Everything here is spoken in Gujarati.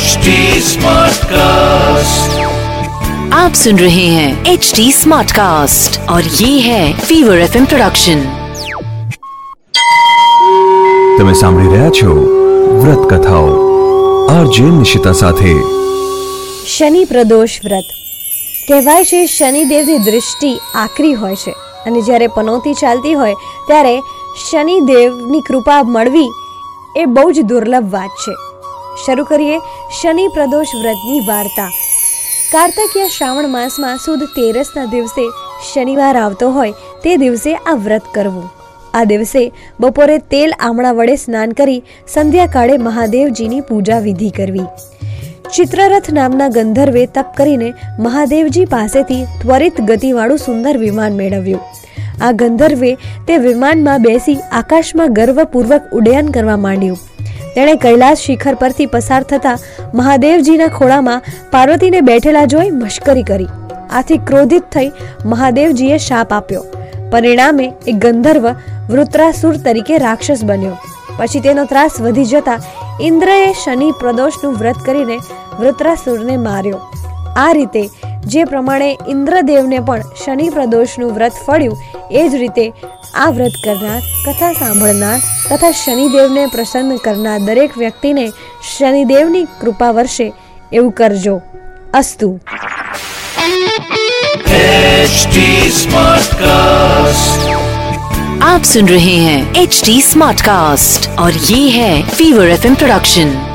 HD Smartcast. आप सुन रहे हैं एच डी स्मार्ट कास्ट और ये है फीवर एफ प्रोडक्शन તમે સાંભળી રહ્યા છો વ્રત કથાઓ આરજે નિશિતા સાથે શનિ પ્રદોષ વ્રત કહેવાય છે શનિદેવની દૃષ્ટિ આકરી હોય છે અને જ્યારે પનોતી ચાલતી હોય ત્યારે શનિદેવની કૃપા મળવી એ બહુ જ દુર્લભ વાત છે શરૂ કરીએ શનિ પ્રદોષ વ્રતની વાર્તા. કાર્તકીય શ્રાવણ માસમાં સુદ તેરસના દિવસે શનિવાર આવતો હોય તે દિવસે આ વ્રત કરવું. આ દિવસે બપોરે તેલ આમળા વડે સ્નાન કરી સંધ્યાકાળે મહાદેવજીની પૂજા વિધિ કરવી. ચિત્રરથ નામના ગંધર્વે તપ કરીને મહાદેવજી પાસેથી ત્વરિત ગતિવાળું સુંદર વિમાન મેળવ્યું. આ ગંધર્વે તે વિમાનમાં બેસી આકાશમાં ગર્વપૂર્વક ઉડ્ડયન કરવા માંડ્યું. તેણે કૈલાસ શિખર પરથી પસાર થતા મહાદેવજીના ખોળામાં પાર્વતીને બેઠેલા જોઈ મશ્કરી કરી. આથી ક્રોધિત થઈ મહાદેવજીએ શાપ આપ્યો. પરિણામે એ ગંધર્વ વૃત્રાસુર તરીકે રાક્ષસ બન્યો. પછી તેનો ત્રાસ વધી જતા ઇન્દ્રએ શનિ પ્રદોષનું વ્રત કરીને વૃત્રાસુરને માર્યો. આ રીતે જે પ્રમાણે ઇન્દ્રદેવને પણ શનિ પ્રદોષનું વ્રત ફળ્યું એ જ રીતે આ વ્રત કરનાર કથા સાંભળનાર તથા શનિદેવને પ્રસન્ન કરનાર દરેક વ્યક્તિને શનિદેવની કૃપા વર્ષે એવું કરજો અસ્તુ HD Smartcast. आप सुन रहे हैं एच डी स्मार्ट कास्ट और ये है फीवर एफ प्रोडक्शन